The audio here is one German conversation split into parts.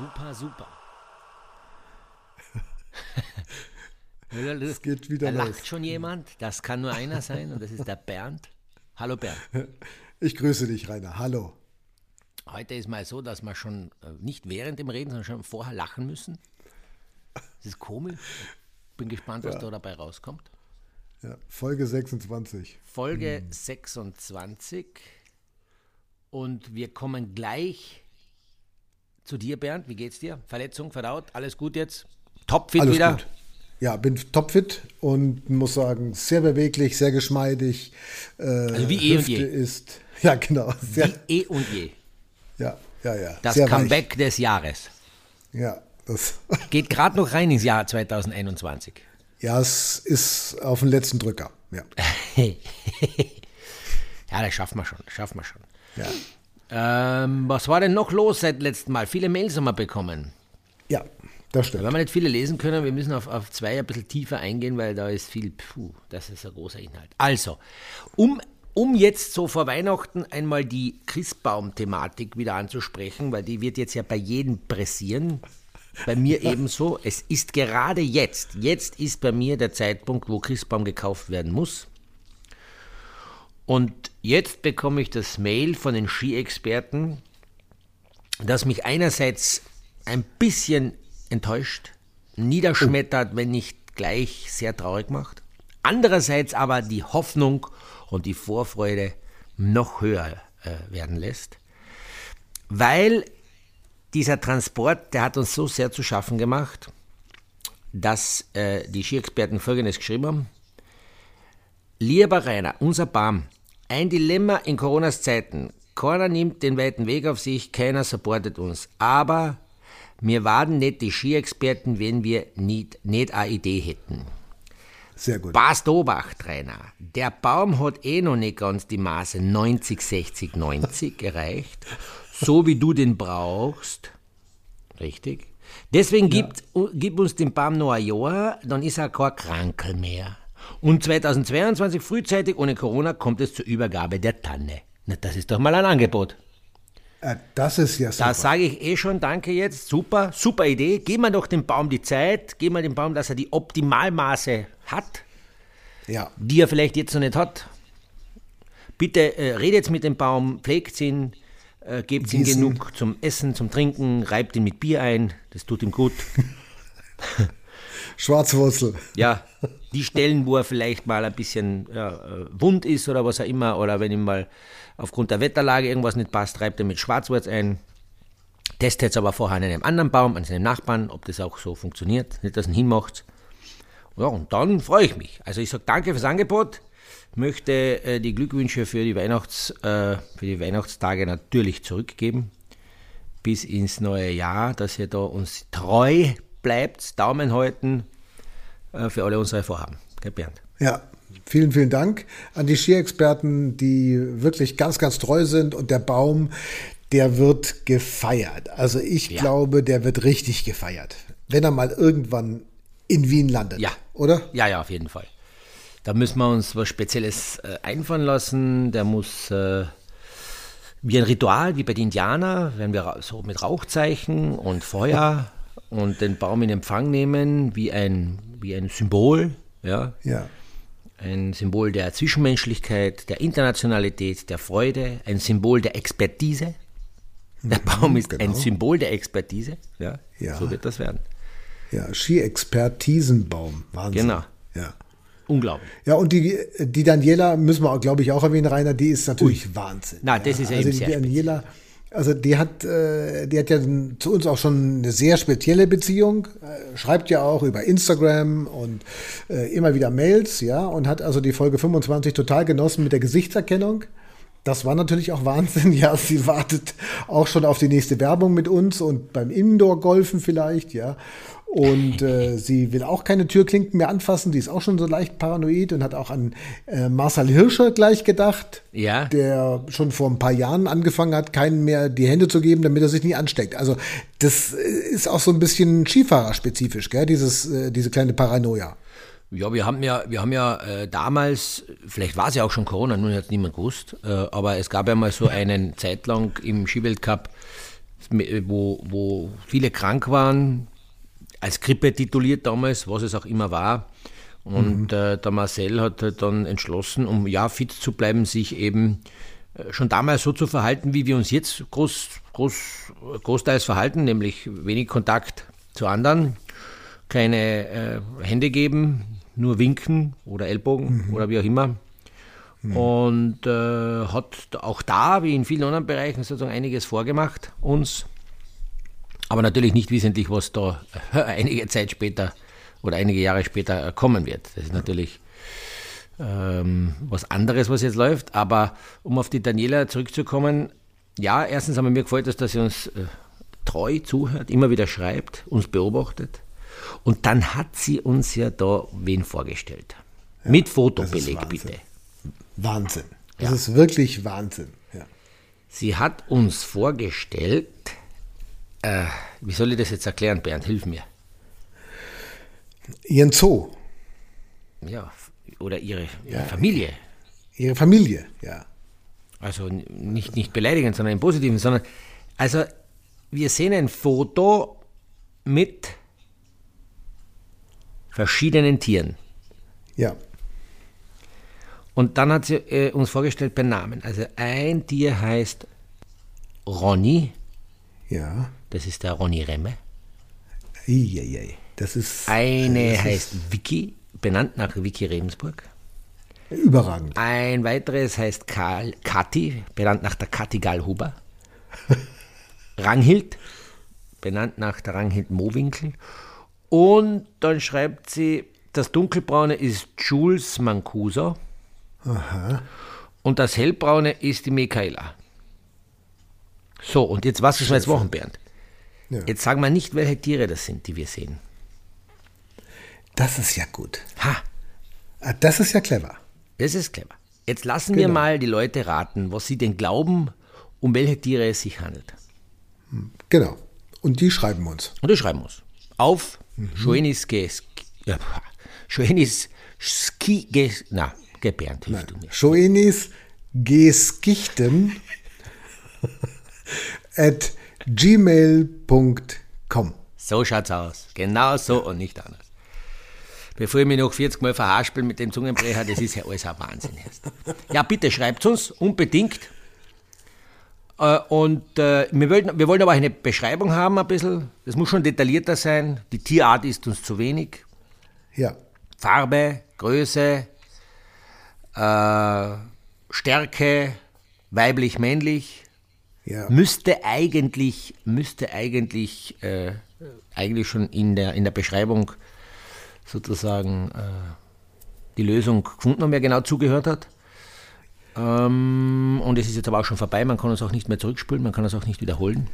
Super, super. Es geht wieder da los. lacht schon jemand. Das kann nur einer sein und das ist der Bernd. Hallo Bernd. Ich grüße dich, Rainer. Hallo. Heute ist mal so, dass wir schon äh, nicht während dem Reden, sondern schon vorher lachen müssen. Das ist komisch. Bin gespannt, was da dabei rauskommt. Ja, Folge 26. Folge 26. Und wir kommen gleich zu dir, Bernd. Wie geht's dir? Verletzung, verdaut? Alles gut jetzt? Topfit Alles wieder? gut. Ja, bin topfit und muss sagen, sehr beweglich, sehr geschmeidig. Äh, Also wie eh und Hüfte je. ist, ja genau, sehr, Wie eh und je. ja, ja, ja. Das Comeback des Jahres. Weich. Ja, das, Geht gerade noch rein ins Jahr 2021. ja, es ist auf den letzten Drücker. Ja, Ja, das schaffen wir schon. Das schaffen wir schon. ja, Ähm, was war denn noch los seit letztem Mal? Viele Mails haben wir bekommen. ja das stimmt. Wenn wir nicht viele lesen können, wir müssen auf, auf zwei ein bisschen tiefer eingehen, weil da ist viel, puh, das ist ein großer Inhalt. Also, um, um jetzt so vor Weihnachten einmal die Christbaum-Thematik wieder anzusprechen, weil die wird jetzt ja bei jedem pressieren, bei mir ebenso. Es ist gerade jetzt, jetzt ist bei mir der Zeitpunkt, wo Christbaum gekauft werden muss. Und jetzt bekomme ich das Mail von den Ski-Experten, das mich einerseits ein bisschen enttäuscht, niederschmettert, wenn nicht gleich sehr traurig macht. Andererseits aber die Hoffnung und die Vorfreude noch höher äh, werden lässt, weil dieser Transport, der hat uns so sehr zu schaffen gemacht, dass äh, die Skiexperten Folgendes geschrieben haben. Lieber Rainer, unser Baum, ein Dilemma in Coronas Zeiten. Keiner nimmt den weiten Weg auf sich, keiner supportet uns. Aber wir waren nicht die Skiexperten, wenn wir nicht, nicht eine Idee hätten. Sehr gut. Passt Obacht, Rainer. Der Baum hat eh noch nicht ganz die Maße 90, 60, 90 erreicht, so wie du den brauchst. Richtig? Deswegen gibt, gib uns den Baum noch ein Jahr, dann ist er kein Krankel mehr. Und 2022 frühzeitig ohne Corona kommt es zur Übergabe der Tanne. Na, das ist doch mal ein Angebot. Äh, das ist ja super. Da sage ich eh schon, danke jetzt, super, super Idee. Geben wir doch dem Baum die Zeit, geben wir dem Baum, dass er die Optimalmaße hat ja, die er vielleicht jetzt noch nicht hat. Bitte äh, redet mit dem Baum, pflegt ihn, äh, gebt ihm genug zum Essen, zum Trinken, reibt ihn mit Bier ein, das tut ihm gut. Schwarzwurzel. Ja, die Stellen, wo er vielleicht mal ein bisschen ja, äh, wund ist oder was auch immer, oder wenn ihm mal aufgrund der Wetterlage irgendwas nicht passt, reibt er mit Schwarzwurz ein. Testet es aber vorher an einem anderen Baum, an seinem Nachbarn, ob das auch so funktioniert, nicht, dass er ihn hinmacht. Ja, und dann freue ich mich. Also ich sage danke fürs Angebot, möchte äh, die Glückwünsche für die, Weihnachts, äh, für die Weihnachtstage natürlich zurückgeben bis ins neue Jahr, dass ihr da uns treu bleibt, Daumen halten äh, für alle unsere Vorhaben. Gell, Bernd? Ja, vielen, vielen Dank an die Skiexperten, die wirklich ganz, ganz treu sind. Und der Baum, der wird gefeiert. Also ich Ja. glaube, der wird richtig gefeiert. Wenn er mal irgendwann in Wien landet. Ja. Oder? Ja, ja, auf jeden Fall. Da müssen wir uns was Spezielles äh, einfallen lassen. Der muss äh, wie ein Ritual, wie bei den Indianern, wenn wir so mit Rauchzeichen und Feuer und den Baum in Empfang nehmen, wie ein, wie ein Symbol, ja, Ja. ein Symbol der Zwischenmenschlichkeit, der Internationalität, der Freude, ein Symbol der Expertise. Der Baum ist ein genau. Symbol der Expertise, ja, Ja. so wird das werden. Ja, Ski-Expertisenbaum. Wahnsinn. Genau. Ja. Unglaublich. Ja, und die, die Daniela, müssen wir, glaube ich, auch erwähnen, Rainer, die ist natürlich Wahnsinn. Na, das ist ja also eben sehr Daniela, also die hat, äh, die hat ja zu uns auch schon eine sehr spezielle Beziehung, äh, schreibt ja auch über Instagram und äh, immer wieder Mails, ja, und hat also die Folge 25 total genossen mit der Gesichtserkennung. Das war natürlich auch Wahnsinn. Ja, sie wartet auch schon auf die nächste Werbung mit uns und beim Indoor-Golfen vielleicht, ja. Und äh, sie will auch keine Türklinken mehr anfassen. Die ist auch schon so leicht paranoid und hat auch an äh, Marcel Hirscher gleich gedacht, Ja. der schon vor ein paar Jahren angefangen hat, keinen mehr die Hände zu geben, damit er sich nicht ansteckt. Also das äh, ist auch so ein bisschen Skifahrerspezifisch, gell? Dieses, äh, diese kleine Paranoia. Ja, wir haben ja, wir haben ja äh, damals, vielleicht war es ja auch schon Corona, nur hat es niemand gewusst, äh, aber es gab ja mal so einen Zeitlang im Skiweltcup, wo, wo viele krank waren, als Grippe tituliert damals, was es auch immer war. Und mhm. äh, der Marcel hat halt dann entschlossen, um ja fit zu bleiben, sich eben äh, schon damals so zu verhalten, wie wir uns jetzt groß, groß, großteils verhalten, nämlich wenig Kontakt zu anderen, keine äh, Hände geben, nur winken oder Ellbogen mhm. oder wie auch immer. Mhm. Und äh, hat auch da, wie in vielen anderen Bereichen, sozusagen einiges vorgemacht uns. Aber natürlich nicht wissentlich, was da einige Zeit später oder einige Jahre später kommen wird. Das ist natürlich ähm, was anderes, was jetzt läuft. Aber um auf die Daniela zurückzukommen, ja, erstens haben wir mir gefreut, dass, sie uns äh, treu zuhört, immer wieder schreibt, uns beobachtet. Und dann hat sie uns ja da wen vorgestellt. Ja, Mit Fotobeleg, bitte. Wahnsinn. Das ja. ist wirklich Wahnsinn. Ja. Sie hat uns vorgestellt, äh, wie soll ich das jetzt erklären, Bernd? Hilf mir. Ihren Zoo. Ja, oder ihre, ihre Familie. Ihre Familie, ja. Also nicht, nicht beleidigend, sondern im Positiven, sondern also wir sehen ein Foto mit verschiedenen Tieren. Ja. Und dann hat sie äh, uns vorgestellt per Namen. Also ein Tier heißt Ronny. Ja. Das ist der Ronny Remme. Eieiei. Das ist. Eine das heißt ist Vicky, benannt nach Vicky Rebensburg. Überragend. Ein weiteres heißt Karl, Kathi, benannt nach der Kathi Gallhuber. Ranghild, benannt nach der Ranghild Mowinkel. Und dann schreibt sie, das Dunkelbraune ist Jules Mancuso. Aha. Und das Hellbraune ist die Michaela. So, und jetzt was ist wir jetzt machen, Bernd? Ja. Jetzt sagen wir nicht, welche Tiere das sind, die wir sehen. Das ist ja gut. Ha. Ah, das ist ja clever. Das ist clever. Jetzt lassen genau. wir mal die Leute raten, was sie denn glauben, um welche Tiere es sich handelt. Genau. Und die schreiben uns. Und die schreiben uns. Auf mhm. Schoenis ja, Schoenis Ski na, Bernd, hilf du mir. Schoenis Geskichten at gmail.com. So schaut's aus. Genau so und nicht anders. Bevor ich mich noch 40 Mal verhaspel mit dem Zungenbrecher, das ist ja alles ein Wahnsinn. Ja, bitte schreibt uns unbedingt. Äh, und äh, wir, wollten, wir wollen aber eine Beschreibung haben, ein bisschen. Das muss schon detaillierter sein. Die Tierart ist uns zu wenig. Ja. Farbe, Größe, äh, Stärke, weiblich, männlich, ja. müsste eigentlich, müsste eigentlich, äh, eigentlich schon in der, in der Beschreibung sozusagen äh, die Lösung gefunden haben, wer genau zugehört hat. Ähm, und es ist jetzt aber auch schon vorbei, man kann es auch nicht mehr zurückspülen, man kann es auch nicht wiederholen.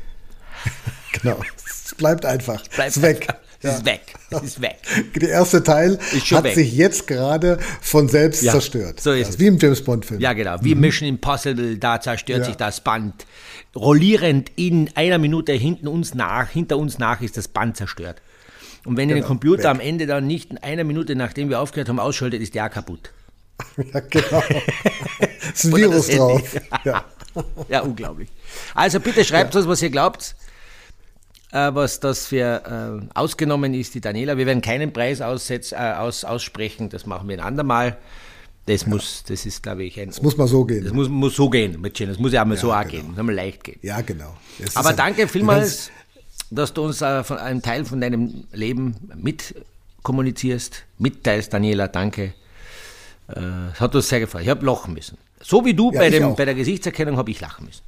genau, es bleibt einfach. Bleibt es ist weg. Es ja. ist weg. Es ist weg. Der erste Teil hat weg. sich jetzt gerade von selbst ja, zerstört. So ist es. Wie im James Bond-Film. Ja, genau. Wie mhm. Mission Impossible, da zerstört sich das Band. Rollierend in einer Minute hinten uns nach, hinter uns nach ist das Band zerstört. Und wenn genau, den Computer weg. am Ende dann nicht in einer Minute, nachdem wir aufgehört haben, ausschaltet, ist der kaputt. Ja, genau. ist ein Virus drauf. Ja. ja, unglaublich. Also bitte schreibt ja. uns, was ihr glaubt, was das für äh, ausgenommen ist, die Daniela. Wir werden keinen Preis aussetz, äh, aus, aussprechen, das machen wir ein andermal. Das ja. muss, das ist, glaube ich, ein. Das muss mal so gehen. Das muss, muss so gehen, Das muss ja auch mal ja, so auch genau. gehen. Das muss mal leicht gehen. Ja, genau. Aber danke vielmals dass du uns äh, von einem Teil von deinem Leben mitkommunizierst, mitteilst, Daniela, danke. Äh, hat uns sehr gefreut. Ich habe lachen müssen. So wie du ja, bei, dem, bei der Gesichtserkennung habe ich lachen müssen.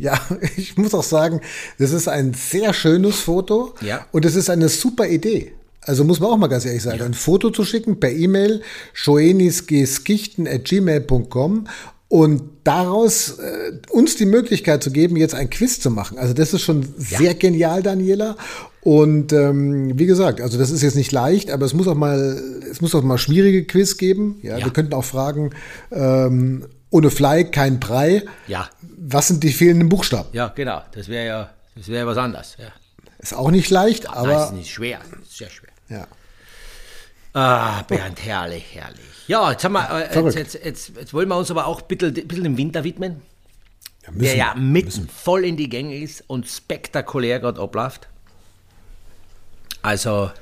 Ja, ich muss auch sagen, das ist ein sehr schönes Foto ja. und es ist eine super Idee. Also muss man auch mal ganz ehrlich sagen, ja. ein Foto zu schicken per E-Mail schoenisgeskichten.gmail.com und daraus äh, uns die Möglichkeit zu geben, jetzt ein Quiz zu machen. Also das ist schon ja. sehr genial, Daniela. Und ähm, wie gesagt, also das ist jetzt nicht leicht, aber es muss auch mal, es muss auch mal schwierige Quiz geben. Ja, ja. wir könnten auch fragen, ähm, ohne Fly kein Brei. Ja. Was sind die fehlenden Buchstaben? Ja, genau. Das wäre ja, das wäre was anderes. Ja. Ist auch nicht leicht, Ach, aber. Nein, ist nicht schwer. Ist sehr schwer. Ja. Ah, Bernd, herrlich, herrlich. Ja, jetzt, haben wir, äh, jetzt, jetzt, jetzt, jetzt, wollen wir uns aber auch ein bisschen, ein bisschen dem Winter widmen. ja, müssen, der ja mitten müssen. voll in die Gänge ist und spektakulär gerade abläuft. Also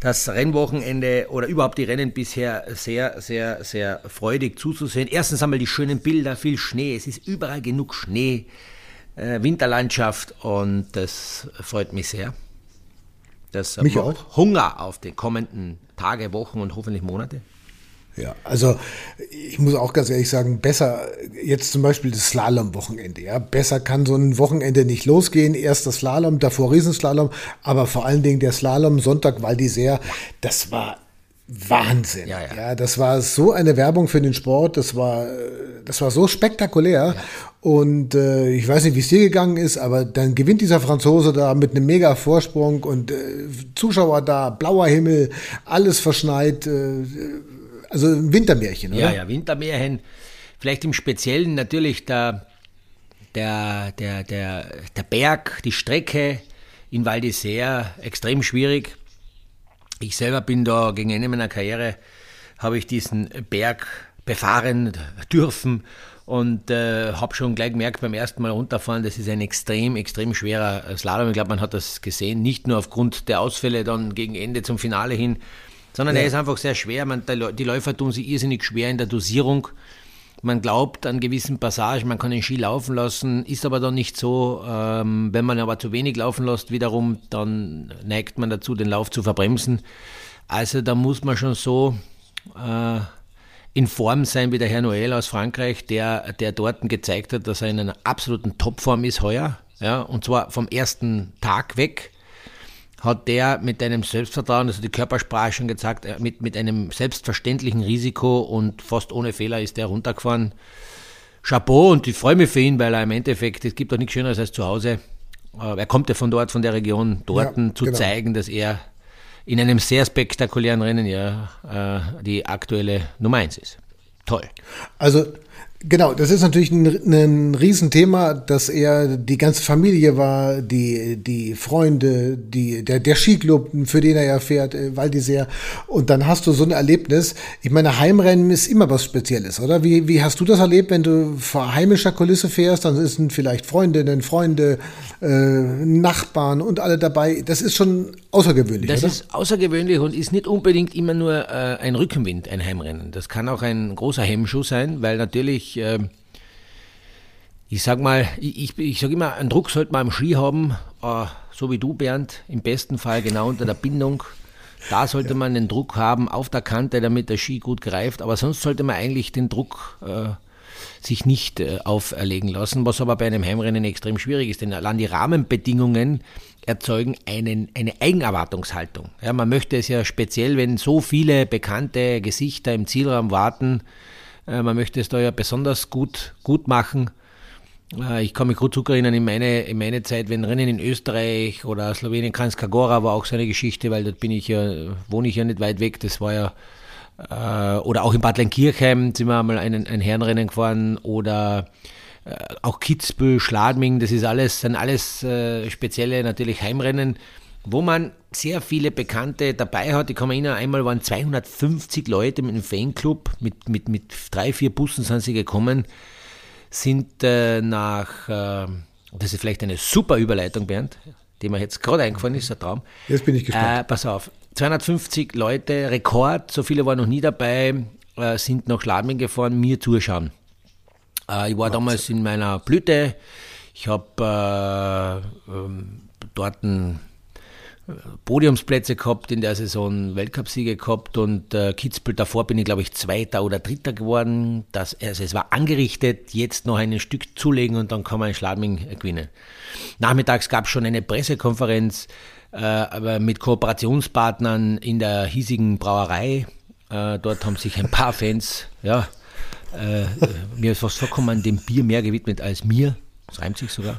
das Rennwochenende oder überhaupt die Rennen bisher sehr, sehr, sehr freudig zuzusehen. Erstens einmal die schönen Bilder, viel Schnee, es ist überall genug Schnee, äh, Winterlandschaft und das freut mich sehr. Das mich auch. Hunger auf die kommenden Tage, Wochen und hoffentlich Monate. Ja, also ich muss auch ganz ehrlich sagen, besser jetzt zum Beispiel das Slalom-Wochenende. Ja, besser kann so ein Wochenende nicht losgehen. Erst das Slalom, davor Riesenslalom, aber vor allen Dingen der Slalom Sonntag Val d'Isère, das war Wahnsinn. Ja, ja. ja, das war so eine Werbung für den Sport. Das war, das war so spektakulär. Ja. Und äh, ich weiß nicht, wie es dir gegangen ist, aber dann gewinnt dieser Franzose da mit einem mega Vorsprung und äh, Zuschauer da, blauer Himmel, alles verschneit. Äh, also Wintermärchen, oder? Ja, ja, Wintermärchen. Vielleicht im Speziellen natürlich der, der, der, der, der Berg, die Strecke in Val d'Isère extrem schwierig. Ich selber bin da gegen Ende meiner Karriere, habe ich diesen Berg befahren dürfen und äh, habe schon gleich gemerkt beim ersten Mal runterfahren, das ist ein extrem, extrem schwerer Slalom. Ich glaube, man hat das gesehen, nicht nur aufgrund der Ausfälle dann gegen Ende zum Finale hin, sondern ja. er ist einfach sehr schwer. Man, die Läufer tun sich irrsinnig schwer in der Dosierung. Man glaubt an gewissen Passagen, man kann den Ski laufen lassen, ist aber dann nicht so. Ähm, wenn man aber zu wenig laufen lässt, wiederum, dann neigt man dazu, den Lauf zu verbremsen. Also da muss man schon so äh, in Form sein wie der Herr Noël aus Frankreich, der, der dort gezeigt hat, dass er in einer absoluten Topform ist heuer. Ja, und zwar vom ersten Tag weg hat der mit einem Selbstvertrauen, also die Körpersprache schon gezeigt, äh, mit, mit einem selbstverständlichen Risiko und fast ohne Fehler ist der runtergefahren. Chapeau und ich freue mich für ihn, weil er im Endeffekt, es gibt doch nichts Schöneres als zu Hause. Äh, er kommt ja von dort, von der Region, dort ja, zu genau. zeigen, dass er in einem sehr spektakulären Rennen ja äh, die aktuelle Nummer eins ist. Toll. Also Genau, das ist natürlich ein, ein Riesenthema, dass er die ganze Familie war, die, die Freunde, die, der, der Skiclub, für den er ja fährt, äh, Val d'Isère. Und dann hast du so ein Erlebnis. Ich meine, Heimrennen ist immer was Spezielles, oder? Wie, wie hast du das erlebt, wenn du vor heimischer Kulisse fährst? Dann sind vielleicht Freundinnen, Freunde, äh, Nachbarn und alle dabei. Das ist schon außergewöhnlich, Das oder? ist außergewöhnlich und ist nicht unbedingt immer nur äh, ein Rückenwind, ein Heimrennen. Das kann auch ein großer Hemmschuh sein, weil natürlich ich, äh, ich sag mal, ich, ich, sage immer, einen Druck sollte man am Ski haben, äh, so wie du, Bernd, im besten Fall genau unter der Bindung. Da sollte man den Druck haben auf der Kante, damit der Ski gut greift, aber sonst sollte man eigentlich den Druck äh, sich nicht äh, auferlegen lassen, was aber bei einem Heimrennen extrem schwierig ist, denn allein die Rahmenbedingungen erzeugen einen, eine Eigenerwartungshaltung. Ja, man möchte es ja speziell, wenn so viele bekannte Gesichter im Zielraum warten, man möchte es da ja besonders gut, gut machen. Äh, ich kann mich gut zurückerinnern in meine, in meine Zeit, wenn Rennen in Österreich oder Slowenien, Kranjskagora war auch so eine Geschichte, weil dort bin ich ja, wohne ich ja nicht weit weg. Das war ja, äh, oder auch in Bad Lenkirchheim sind wir einmal ein, ein Herrenrennen gefahren oder auch Kitzbühel, Schladming, das ist alles, sind alles spezielle natürlich Heimrennen wo man sehr viele Bekannte dabei hat. Ich kann mich erinnern, einmal waren 250 Leute mit einem Fanclub, mit, mit, mit drei, vier Bussen sind sie gekommen, sind äh, nach, äh, das ist vielleicht eine super Überleitung, Bernd, die mir jetzt gerade eingefallen ist, ein Traum. Jetzt bin ich gespannt. Äh, pass auf, 250 Leute, Rekord, so viele waren noch nie dabei, äh, sind nach Schladming gefahren, mir zuschauen. Äh, ich war damals in meiner Blüte, ich habe äh, ähm, dort ein Podiumsplätze gehabt in der Saison, Weltcupsiege gehabt und äh, Kitzbühel davor bin ich glaube ich Zweiter oder Dritter geworden. Das, also es war angerichtet, jetzt noch ein Stück zulegen und dann kann man in Schladming gewinnen. Nachmittags gab es schon eine Pressekonferenz äh, mit Kooperationspartnern in der hiesigen Brauerei. Äh, dort haben sich ein paar Fans, ja, äh, mir ist fast vorkommen, dem Bier mehr gewidmet als mir. Das reimt sich sogar.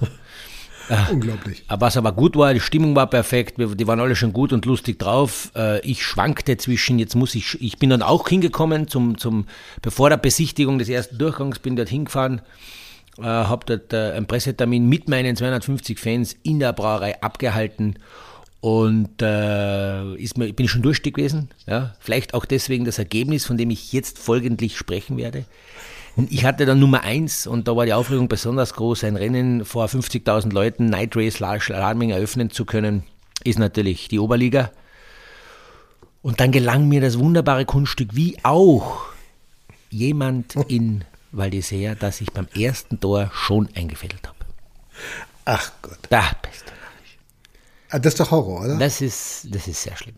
Äh, Unglaublich. Was aber gut war, die Stimmung war perfekt, die waren alle schon gut und lustig drauf. Äh, ich schwankte zwischen, jetzt muss ich, ich bin dann auch hingekommen, zum, zum, bevor der Besichtigung des ersten Durchgangs bin dort hingefahren, äh, habe dort einen Pressetermin mit meinen 250 Fans in der Brauerei abgehalten und äh, ist mir, bin ich schon durstig gewesen. Ja? Vielleicht auch deswegen das Ergebnis, von dem ich jetzt folgentlich sprechen werde. Ich hatte dann Nummer eins und da war die Aufregung besonders groß. Ein Rennen vor 50.000 Leuten, Night Race Schladming eröffnen zu können, ist natürlich die Oberliga. Und dann gelang mir das wunderbare Kunststück, wie auch jemand in Val d'Isère, dass ich beim ersten Tor schon eingefädelt habe. Ach Gott. Da bist du. Ah, das ist doch Horror, oder? Das ist, das ist sehr schlimm.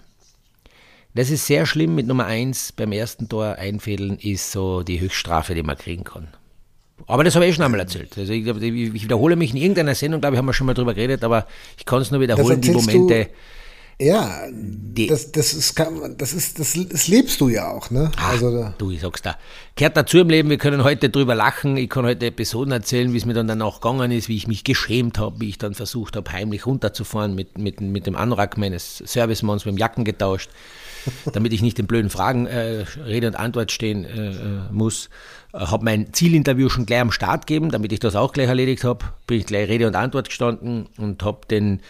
Das ist sehr schlimm mit Nummer 1 beim ersten Tor einfädeln, ist so die Höchststrafe, die man kriegen kann. Aber das habe ich eh schon einmal erzählt. Also ich, ich, wiederhole mich in irgendeiner Sendung, glaube ich, haben wir schon mal drüber geredet, aber ich kann es nur wiederholen, die Momente. Ja, die, das, das, ist, das, ist, das, das lebst du ja auch, ne? Ach, also, du, ich sag's da. Kehrt dazu im Leben, wir können heute drüber lachen, ich kann heute Episoden erzählen, wie es mir dann danach gegangen ist, wie ich mich geschämt habe, wie ich dann versucht habe, heimlich runterzufahren mit, mit, mit dem Anrack meines Servicemanns, mit dem Jacken getauscht, damit ich nicht den blöden Fragen äh, Rede und Antwort stehen äh, äh muss. Äh, habe mein Zielinterview schon gleich am Start gegeben, damit ich das auch gleich erledigt habe. Bin ich gleich Rede und Antwort gestanden und habe den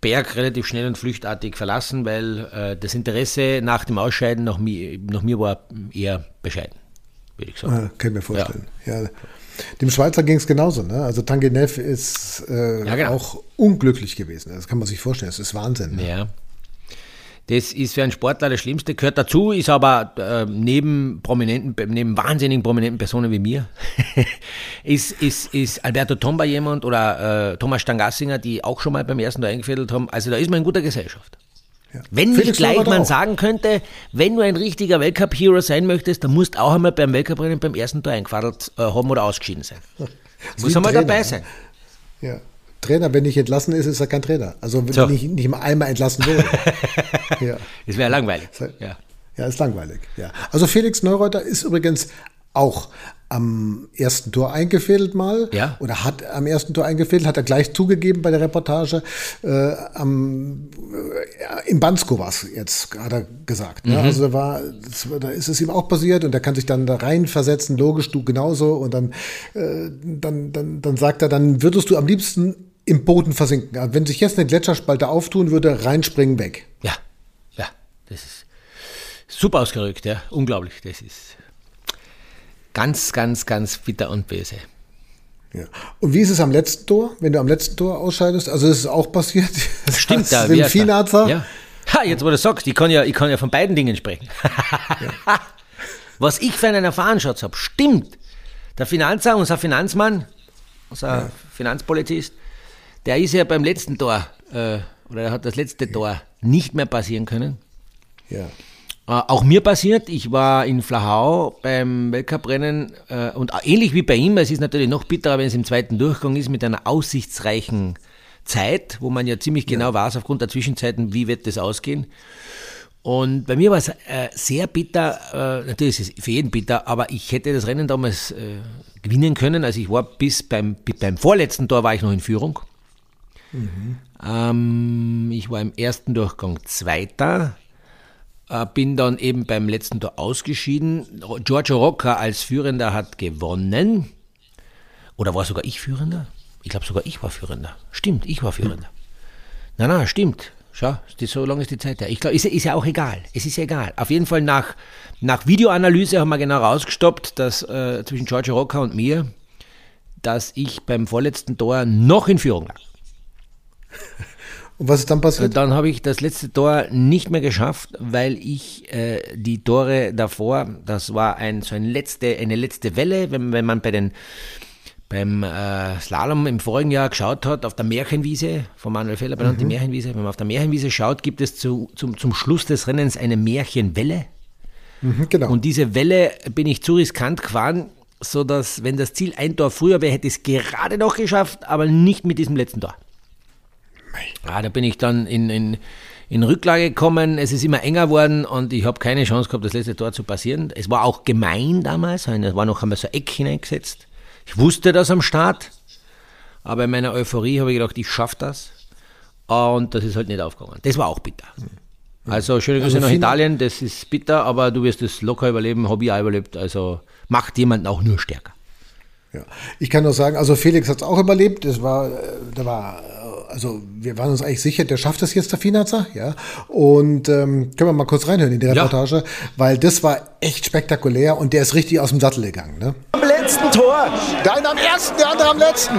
Berg relativ schnell und flüchtartig verlassen, weil äh, das Interesse nach dem Ausscheiden nach mir, nach mir war eher bescheiden, würde ich sagen. Ah, kann ich mir vorstellen. Ja. ja. Dem Schweizer ging es genauso. Ne? Also Tanguy ist äh, ja, genau. auch unglücklich gewesen. Das kann man sich vorstellen. Das ist Wahnsinn. Ne? Ja. Das ist für einen Sportler das Schlimmste, gehört dazu, ist aber äh, neben prominenten, neben wahnsinnigen prominenten Personen wie mir, ist, ist, ist Alberto Tomba jemand oder äh, Thomas Stangassinger, die auch schon mal beim ersten Tor eingefädelt haben. Also da ist man in guter Gesellschaft. Ja. Wenn nicht gleich man sagen könnte, wenn du ein richtiger Weltcup-Hero sein möchtest, dann musst du auch einmal beim Weltcup-Rennen beim ersten Tor eingefadelt äh, haben oder ausgeschieden sein. Muss einmal dabei sein. Ja. Trainer, wenn nicht entlassen ist, ist er kein Trainer. Also wenn so. nicht, nicht mal einmal entlassen wurde. ja. Das wäre langweilig. Ja. ja, ist langweilig. Ja. Also Felix Neureuter ist übrigens auch am ersten Tor eingefädelt mal ja. oder hat am ersten Tor eingefädelt, hat er gleich zugegeben bei der Reportage. Äh, am, äh, Im Bansko war es jetzt, hat er gesagt. Ne? Mhm. Also da, war, das, da ist es ihm auch passiert und er kann sich dann da reinversetzen, logisch, du genauso. Und dann, äh, dann, dann, dann sagt er, dann würdest du am liebsten im Boden versinken. Also wenn sich jetzt eine Gletscherspalte auftun würde, reinspringen weg. Ja, ja, das ist super ausgerückt, ja, unglaublich. Das ist ganz, ganz, ganz bitter und böse. Ja. Und wie ist es am letzten Tor, wenn du am letzten Tor ausscheidest? Also ist es auch passiert. Das stimmt, da. Finanzer. Ja. Ha, jetzt wo du sagst, ich kann ja, ich kann ja von beiden Dingen sprechen. ja. Was ich für einen Erfahrensschatz habe, stimmt. Der Finanzer, unser Finanzmann, unser ja. Finanzpolizist, der ist ja beim letzten Tor, äh, oder er hat das letzte Tor nicht mehr passieren können. Ja. Äh, auch mir passiert, ich war in Flachau beim Weltcuprennen äh, und ähnlich wie bei ihm, es ist natürlich noch bitterer, wenn es im zweiten Durchgang ist, mit einer aussichtsreichen Zeit, wo man ja ziemlich genau ja. weiß, aufgrund der Zwischenzeiten, wie wird das ausgehen. Und bei mir war es äh, sehr bitter, äh, natürlich ist es für jeden bitter, aber ich hätte das Rennen damals äh, gewinnen können. Also ich war bis beim, beim vorletzten Tor war ich noch in Führung. Mhm. Ähm, ich war im ersten Durchgang Zweiter, äh, bin dann eben beim letzten Tor ausgeschieden. Giorgio Rocca als Führender hat gewonnen. Oder war sogar ich Führender? Ich glaube sogar ich war Führender. Stimmt, ich war Führender. Mhm. Na, na, stimmt. Schau, so lange ist die Zeit her. Ich glaube, ist, ist, ja auch egal. Es ist ja egal. Auf jeden Fall nach, nach Videoanalyse haben wir genau rausgestoppt, dass äh, zwischen Giorgio Rocca und mir, dass ich beim vorletzten Tor noch in Führung lag. Und was ist dann passiert? Dann habe ich das letzte Tor nicht mehr geschafft, weil ich äh, die Tore davor, das war ein, so ein letzte, eine letzte Welle, wenn, wenn man bei den beim äh, Slalom im vorigen Jahr geschaut hat, auf der Märchenwiese, von Manuel Feller benannt, mhm. die Märchenwiese, wenn man auf der Märchenwiese schaut, gibt es zu, zum, zum Schluss des Rennens eine Märchenwelle. Mhm, genau. Und diese Welle bin ich zu riskant gefahren, sodass, wenn das Ziel ein Tor früher wäre, hätte ich es gerade noch geschafft, aber nicht mit diesem letzten Tor. Ah, da bin ich dann in, in, in Rücklage gekommen. Es ist immer enger geworden und ich habe keine Chance gehabt, das letzte Tor zu passieren. Es war auch gemein damals. Es war noch einmal so ein Eck hineingesetzt. Ich wusste das am Start, aber in meiner Euphorie habe ich gedacht, ich schaffe das. Und das ist halt nicht aufgegangen. Das war auch bitter. Also schöne Grüße also nach Italien, das ist bitter, aber du wirst es locker überleben, habe ich auch überlebt. Also macht jemanden auch nur stärker. Ja. Ich kann nur sagen, also Felix hat es auch überlebt. Das war, da war also wir waren uns eigentlich sicher, der schafft das jetzt, der Finanzer, ja. Und ähm, können wir mal kurz reinhören in die Reportage, ja. weil das war echt spektakulär und der ist richtig aus dem Sattel gegangen. Ne? Am letzten Tor. Der eine am ersten, der andere am letzten.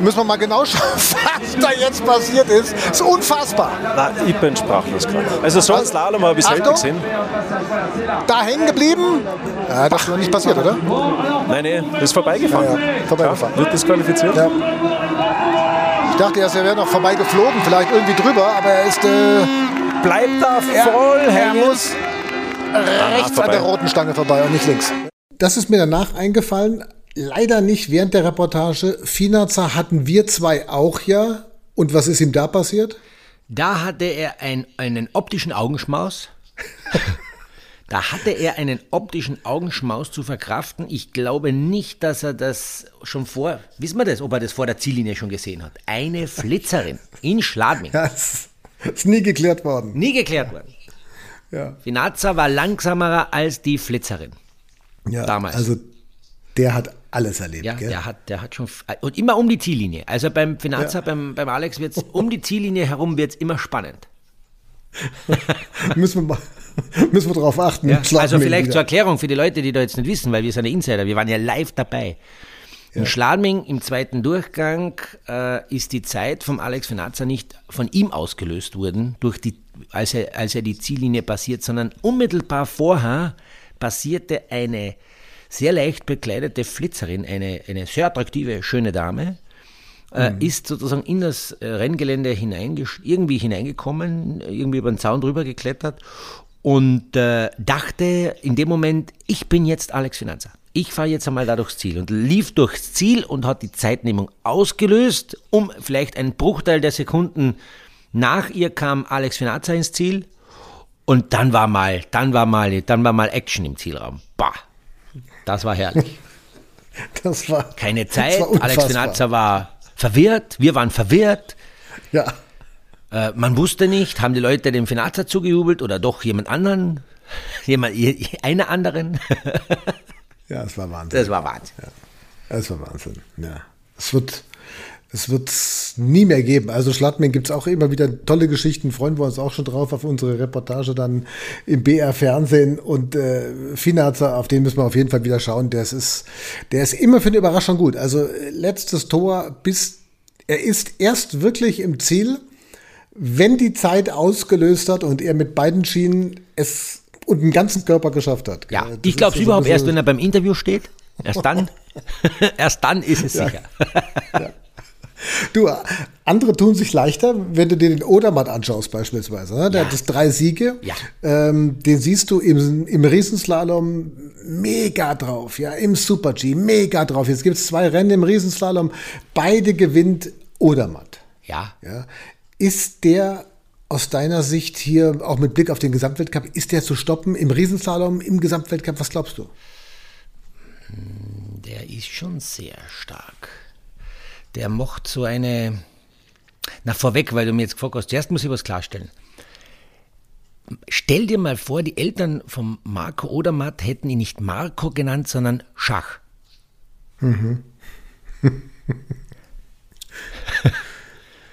Müssen wir mal genau schauen, was da jetzt passiert ist. Das ist unfassbar. Na, ich bin sprachlos gerade. Also so ein Slalom habe ich selten gesehen. Da hängen geblieben. Ja, das ist noch nicht passiert, oder? Nein, nee, das ist vorbeigefahren. Ja, ja, vorbeigefahren. Ja, wird disqualifiziert? Ja. Ich dachte erst, er wäre noch vorbeigeflogen, vielleicht irgendwie drüber, aber er ist. Äh, Bleibt da voll er, hängen. Er muss rechts an der roten Stange vorbei und nicht links. Das ist mir danach eingefallen. Leider nicht während der Reportage. Finaza hatten wir zwei auch ja. Und was ist ihm da passiert? Da hatte er ein, einen optischen Augenschmaus. Da hatte er einen optischen Augenschmaus zu verkraften. Ich glaube nicht, dass er das schon vor, wissen wir das, ob er das vor der Ziellinie schon gesehen hat. Eine Flitzerin in Schladming. Ja, das ist nie geklärt worden. Nie geklärt worden. Ja. Finazza war langsamer als die Flitzerin. Ja, damals. Also der hat alles erlebt. Ja, gell? der hat, der hat schon und immer um die Ziellinie. Also beim Finazza, ja. beim, beim Alex wird es um die Ziellinie herum wird's immer spannend. Müssen wir mal Müssen wir darauf achten. Ja, also vielleicht wieder. zur Erklärung für die Leute, die da jetzt nicht wissen, weil wir sind ja Insider, wir waren ja live dabei. In Schladming im zweiten Durchgang äh, ist die Zeit vom Alex Venazza nicht von ihm ausgelöst worden, durch die, als, er, als er die Ziellinie passiert, sondern unmittelbar vorher passierte eine sehr leicht bekleidete Flitzerin, eine, eine sehr attraktive, schöne Dame, äh, mhm. ist sozusagen in das äh, Renngelände irgendwie hineingekommen, irgendwie über den Zaun drüber geklettert und äh, dachte in dem Moment, ich bin jetzt Alex Finanza. Ich fahre jetzt einmal da durchs Ziel und lief durchs Ziel und hat die Zeitnehmung ausgelöst. Um vielleicht einen Bruchteil der Sekunden nach ihr kam Alex Finanza ins Ziel und dann war mal, dann war mal, dann war mal Action im Zielraum. Bah, das war herrlich. Das war keine Zeit. War Alex Finanza war verwirrt, wir waren verwirrt. Ja. Äh, man wusste nicht, haben die Leute dem Finazza zugejubelt oder doch jemand anderen? Jemand, einer anderen? ja, es war Wahnsinn. Das war Wahnsinn. Ja, es war Wahnsinn, ja. Es wird, es wird nie mehr geben. Also Schladming gibt es auch immer wieder tolle Geschichten. Freuen wir uns auch schon drauf auf unsere Reportage dann im BR Fernsehen und äh, Finazer, auf den müssen wir auf jeden Fall wieder schauen. Der ist, der ist immer für eine Überraschung gut. Also äh, letztes Tor bis er ist erst wirklich im Ziel wenn die Zeit ausgelöst hat und er mit beiden Schienen es und den ganzen Körper geschafft hat. Ja, das ich glaube es überhaupt erst, wenn er beim Interview steht. Erst dann, erst dann ist es sicher. Ja. Ja. Du, andere tun sich leichter, wenn du dir den Odermatt anschaust beispielsweise. Ne? Der ja. hat das drei Siege. Ja. Ähm, den siehst du im, im Riesenslalom mega drauf. Ja, im Super-G mega drauf. Jetzt gibt es zwei Rennen im Riesenslalom. Beide gewinnt Odermatt. Ja. ja. Ist der aus deiner Sicht hier, auch mit Blick auf den Gesamtweltcup, ist der zu stoppen im Riesenslalom, im Gesamtweltcup? Was glaubst du? Der ist schon sehr stark. Der macht so eine. Na, vorweg, weil du mir jetzt gefragt hast, zuerst muss ich was klarstellen. Stell dir mal vor, die Eltern von Marco Odermatt hätten ihn nicht Marco genannt, sondern Schach. Mhm.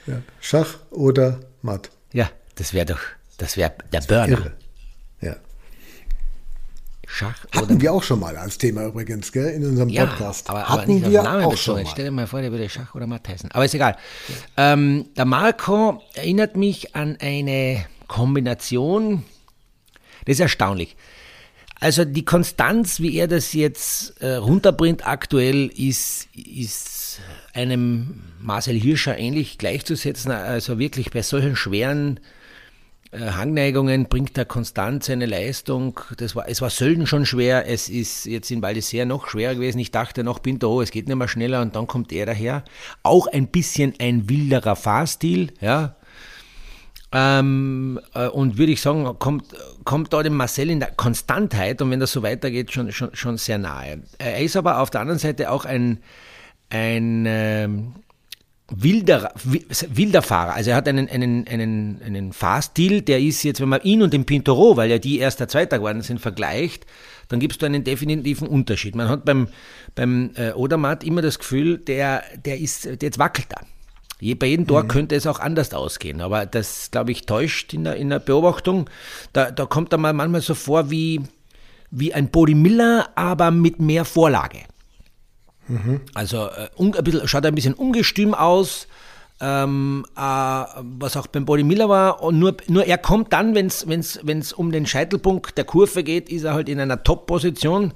Ja. Schach oder Matt. Ja, das wäre doch, das wäre der Burner. Irre. Ja. Schach Hatten wir auch schon mal als Thema übrigens, gell, in unserem ja, Podcast. Aber, Hatten aber wir auch schon mal. Stell dir mal vor, der würde Schach oder Matt heißen. Aber ist egal. Ja. Ähm, der Marco erinnert mich an eine Kombination, das ist erstaunlich. Also die Konstanz, wie er das jetzt äh, runterbringt aktuell, ist, ist einem Marcel Hirscher ähnlich gleichzusetzen. Also wirklich bei solchen schweren äh, Hangneigungen bringt er konstant seine Leistung. Das war, es war Sölden schon schwer, es ist jetzt in d'Isère noch schwerer gewesen. Ich dachte noch, Pinto, oh, es geht nicht mehr schneller und dann kommt er daher. Auch ein bisschen ein wilderer Fahrstil, ja, ähm, äh, und würde ich sagen, kommt, kommt da dem Marcel in der Konstantheit und wenn das so weitergeht, schon, schon, schon sehr nahe. Er ist aber auf der anderen Seite auch ein, ein ähm, wilder, wilder Fahrer. Also er hat einen, einen, einen, einen Fahrstil, der ist jetzt, wenn man ihn und den Pintoro, weil ja die erster Zweiter geworden sind, vergleicht, dann gibst du einen definitiven Unterschied. Man hat beim, beim äh, Odermatt immer das Gefühl, der, der ist, der jetzt wackelt da. Bei jedem Tor mhm. könnte es auch anders ausgehen, aber das, glaube ich, täuscht in der, in der Beobachtung. Da, da kommt er mal manchmal so vor wie, wie ein Body Miller, aber mit mehr Vorlage. Mhm. Also äh, un, ein bisschen, schaut ein bisschen ungestüm aus, ähm, äh, was auch beim Body Miller war. Und nur, nur er kommt dann, wenn es um den Scheitelpunkt der Kurve geht, ist er halt in einer Top-Position,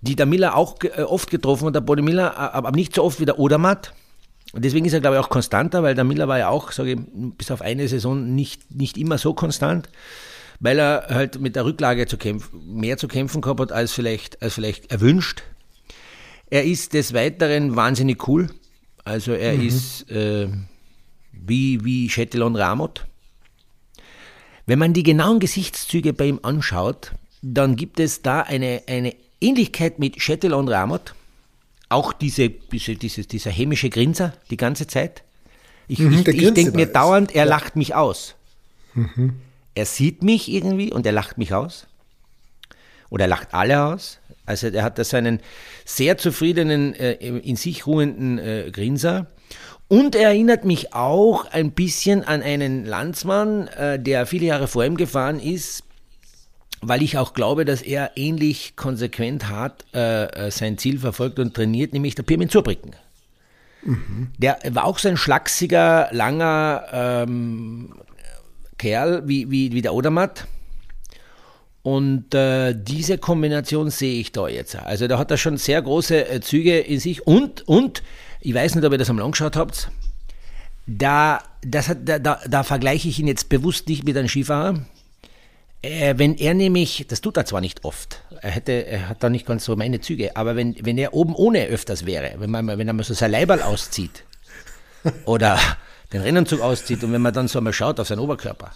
die der Miller auch äh, oft getroffen hat, der Body Miller, aber nicht so oft wie der Odermatt. Und deswegen ist er, glaube ich, auch konstanter, weil der Miller war ja auch, sage ich, bis auf eine Saison nicht, nicht immer so konstant, weil er halt mit der Rücklage zu kämpfen, mehr zu kämpfen gehabt hat, als vielleicht, als vielleicht erwünscht. Er ist des Weiteren wahnsinnig cool. Also er mhm. ist äh, wie, wie Chetillon Ramot. Wenn man die genauen Gesichtszüge bei ihm anschaut, dann gibt es da eine, eine Ähnlichkeit mit Chetillon Ramot auch diese, diese, dieses, dieser hämische Grinser die ganze Zeit. Ich, mhm, ich, ich denke mir dauernd, er ja. lacht mich aus. Mhm. Er sieht mich irgendwie und er lacht mich aus. Oder er lacht alle aus. Also er hat da so einen sehr zufriedenen, äh, in sich ruhenden äh, Grinser. Und er erinnert mich auch ein bisschen an einen Landsmann, äh, der viele Jahre vor ihm gefahren ist, weil ich auch glaube, dass er ähnlich konsequent hart äh, äh, sein Ziel verfolgt und trainiert, nämlich der Pirmin Zurbrücken. Mhm. Der war auch so ein schlachsiger, langer ähm, Kerl wie, wie, wie der Odermatt. Und äh, diese Kombination sehe ich da jetzt. Also da hat er schon sehr große äh, Züge in sich. Und, und, ich weiß nicht, ob ihr das am angeschaut habt, da, das hat, da, da, da vergleiche ich ihn jetzt bewusst nicht mit einem Skifahrer, äh, wenn er nämlich, das tut er zwar nicht oft, er, hätte, er hat da nicht ganz so meine Züge, aber wenn, wenn er oben ohne öfters wäre, wenn, man, wenn er mal so sein Leiberl auszieht oder den Rennanzug auszieht und wenn man dann so mal schaut auf seinen Oberkörper,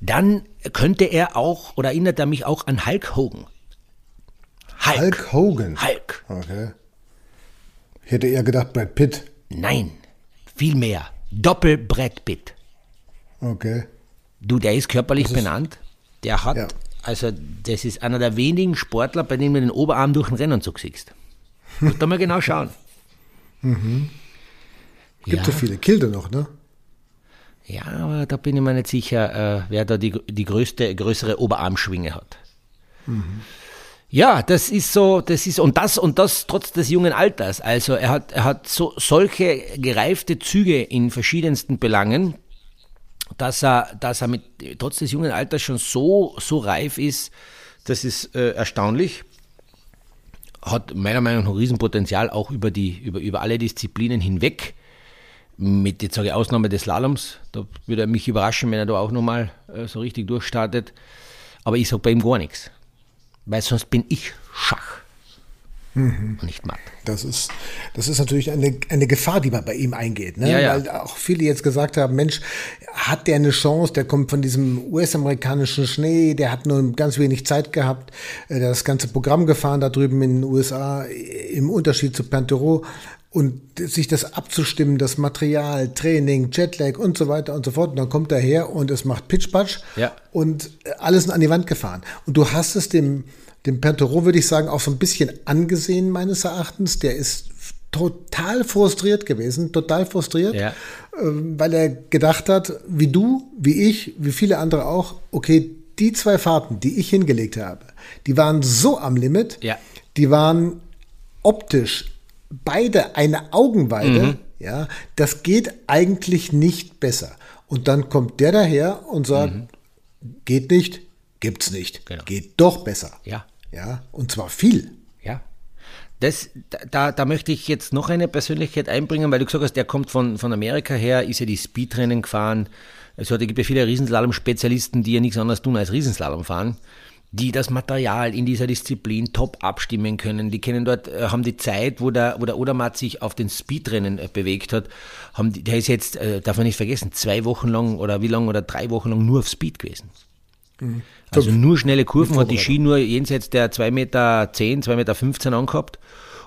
dann könnte er auch, oder erinnert er mich auch an Hulk Hogan. Hulk, Hulk Hogan? Hulk. Okay. Ich hätte eher gedacht Brad Pitt. Nein, viel mehr. Doppel Brad Pitt. Okay. Du, der ist körperlich ist benannt. Der hat, ja. also das ist einer der wenigen Sportler, bei denen du den Oberarm durch den Rennanzug siehst. Muss da mal genau schauen. Mhm. Gibt ja. so viele Kilde noch, ne? Ja, aber da bin ich mir nicht sicher, äh, wer da die, die größte, größere Oberarmschwinge hat. Mhm. Ja, das ist so, das ist, und das, und das trotz des jungen Alters. Also er hat, er hat so, solche gereifte Züge in verschiedensten Belangen, dass er, dass er mit, trotz des jungen Alters schon so, so reif ist, das ist äh, erstaunlich. Hat meiner Meinung nach ein Riesenpotenzial auch über, die, über, über alle Disziplinen hinweg. Mit, jetzt sage ich Ausnahme des Slaloms, da würde er mich überraschen, wenn er da auch nochmal äh, so richtig durchstartet. Aber ich sage bei ihm gar nichts. Weil sonst bin ich Schach mhm. und nicht matt. Das ist, das ist natürlich eine, eine Gefahr, die man bei ihm eingeht. Ne? Ja, ja. Weil auch viele jetzt gesagt haben, Mensch, hat der eine Chance, der kommt von diesem US-amerikanischen Schnee, der hat nur ganz wenig Zeit gehabt, äh, der hat das ganze Programm gefahren da drüben in den USA, im Unterschied zu Pantero und sich das abzustimmen, das Material, Training, Jetlag und so weiter und so fort. Und dann kommt er her und es macht Pitchpatch ja. und alles an die Wand gefahren. Und du hast es dem, dem Pertero, würde ich sagen, auch so ein bisschen angesehen, meines Erachtens. Der ist total frustriert gewesen, total frustriert, ja. Ähm, weil er gedacht hat, wie du, wie ich, wie viele andere auch, okay, die zwei Fahrten, die ich hingelegt habe, die waren so am Limit, ja. die waren optisch beide eine Augenweide, mhm. ja, das geht eigentlich nicht besser. Und dann kommt der daher und sagt, mhm. geht nicht, gibt's nicht, genau. geht doch besser. Ja. Ja, und zwar viel. Ja. Das, da, da möchte ich jetzt noch eine Persönlichkeit einbringen, weil du gesagt hast, der kommt von, von Amerika her, ist ja die Speedrennen gefahren. Also da gibt ja viele Riesenslalom-Spezialisten, die ja nichts anderes tun als Riesenslalom fahren, die das Material in dieser Disziplin top abstimmen können. Die kennen dort, äh, haben die Zeit, wo der, wo der Odermatt sich auf den Speedrennen äh, bewegt hat, haben die, der ist jetzt, äh, darf man nicht vergessen, zwei Wochen lang oder wie lang oder drei Wochen lang nur auf Speed gewesen. Mhm. Also nur schnelle Kurven hat die Ski nur jenseits der 2,10 Meter, 2,15 Meter angehabt.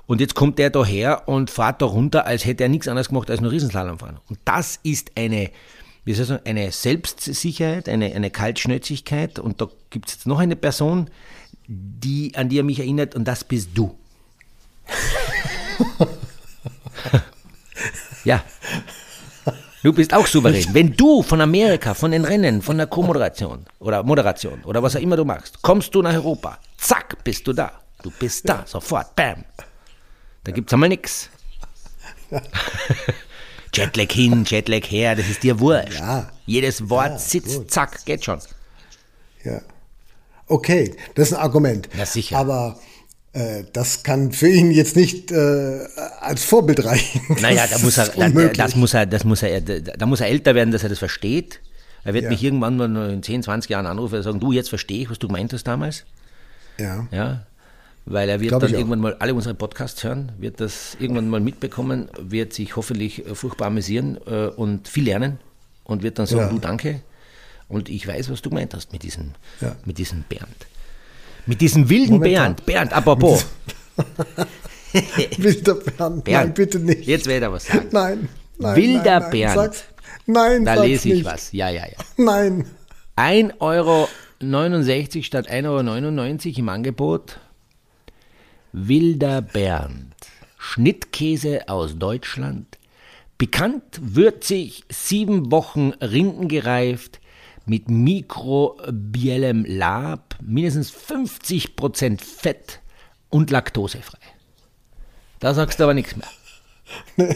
Und jetzt kommt der daher und fährt da runter, als hätte er nichts anderes gemacht als nur Riesenslalom fahren. Und das ist eine, wie soll ich sagen, eine Selbstsicherheit, eine, eine Kaltschnäuzigkeit. Und da gibt es jetzt noch eine Person, die, an die er mich erinnert, und das bist du. ja. Du bist auch souverän. Wenn du von Amerika, von den Rennen, von der Co-Moderation oder Moderation oder was auch immer du machst, kommst du nach Europa, zack, bist du da. Du bist da, sofort, bam. Da gibt's einmal nix. Jetlag hin, Jetlag her, das ist dir wurscht. Ja. Jedes Wort Ja, sitzt, gut. zack, geht schon. Ja. Okay, das ist ein Argument. Ja, sicher. Aber äh, das kann für ihn jetzt nicht äh, als Vorbild reichen. Naja, da muss er, das muss er, das muss er, da muss er älter werden, dass er das versteht. Er wird Ja. mich irgendwann mal in 10, 20 Jahren anrufen und sagen, du, jetzt verstehe ich, was du gemeint hast damals. ja. Ja, weil er wird Glaub dann ich irgendwann mal alle unsere Podcasts hören, wird das irgendwann mal mitbekommen, wird sich hoffentlich äh, furchtbar amüsieren äh, und viel lernen und wird dann sagen, Ja. du danke. Und ich weiß, was du gemeint hast mit diesem, Ja. mit diesem Bernd. Mit diesem wilden Momentan. Bernd. Bernd, apropos. Wilder Bernd, Bernd, nein, bitte nicht. Jetzt werde er was sagen. Nein, nein. Wilder nein, nein, Bernd. Sag's. Nein, Da sag's lese ich nicht. was. Ja, ja, ja. Nein. 1,69 Euro statt 1,99 Euro im Angebot. Wilder Bernd. Schnittkäse aus Deutschland. Pikant, würzig, sieben Wochen rindengereift, mit mikrobiellem Lab, mindestens 50% Fett und laktosefrei. Da sagst du aber nichts mehr.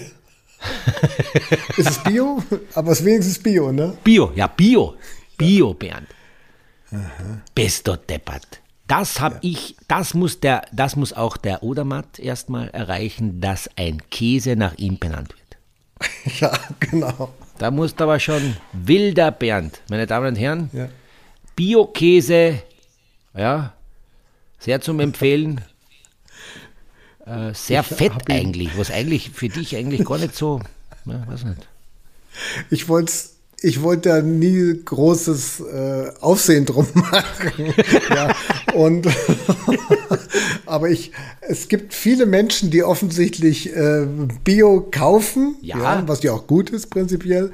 Ist es Bio? Aber es ist wenigstens Bio, ne? Bio, ja, Bio. Bio, Bernd. Bist du deppert. Das hab ich, das muss der, das muss auch der Odermatt erstmal erreichen, dass ein Käse nach ihm benannt wird. Ja, genau. Da muss aber schon wilder Bernd, meine Damen und Herren. Ja. Bio-Käse, ja, sehr zum Empfehlen. Äh, sehr fett hab ihn- eigentlich, was eigentlich für dich eigentlich gar nicht so, ja, weiß nicht. Ich wollte ich wollte da nie großes äh, Aufsehen drum machen. ja, und aber ich, es gibt viele Menschen, die offensichtlich äh, Bio kaufen, Ja. was ja auch gut ist prinzipiell.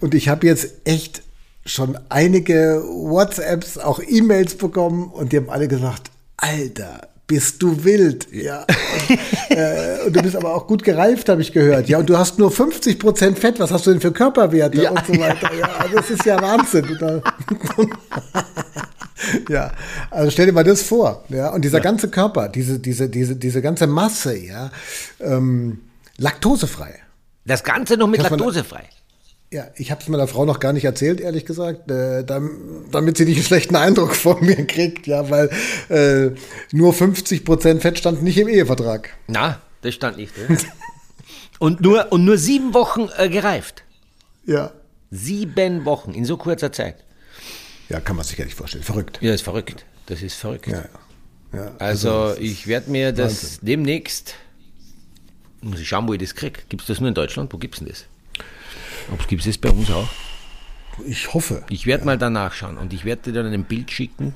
Und ich habe jetzt echt schon einige WhatsApps, auch E-Mails bekommen und die haben alle gesagt, Alter, bist du wild, ja. Und, äh, und du bist aber auch gut gereift, habe ich gehört. Ja, und du hast nur 50 Prozent Fett. Was hast du denn für Körperwerte Ja. und so weiter? Ja, das ist ja Wahnsinn. Ja, also stell dir mal das vor, ja. Und dieser ganze Körper, diese, diese, diese, diese ganze Masse, ja, ähm, laktosefrei. Das Ganze noch mit laktosefrei. Ja, ich habe es meiner Frau noch gar nicht erzählt, ehrlich gesagt, äh, dam- damit sie nicht einen schlechten Eindruck von mir kriegt, ja, weil äh, nur 50% Fett stand nicht im Ehevertrag. Na, das stand nicht. Ja. und, nur, und nur sieben Wochen äh, gereift. Ja. Sieben Wochen in so kurzer Zeit. Ja, kann man sich gar nicht vorstellen. Verrückt. Ja, ist verrückt. Das ist verrückt. Ja, ja. ja Also ich werde mir das Wahnsinn. demnächst, muss ich schauen, wo ich das kriege. Gibt es das nur in Deutschland? Wo gibt es denn das? Ob es das bei uns auch? ich hoffe. Ich werde mal danach schauen und ich werde dir dann ein Bild schicken.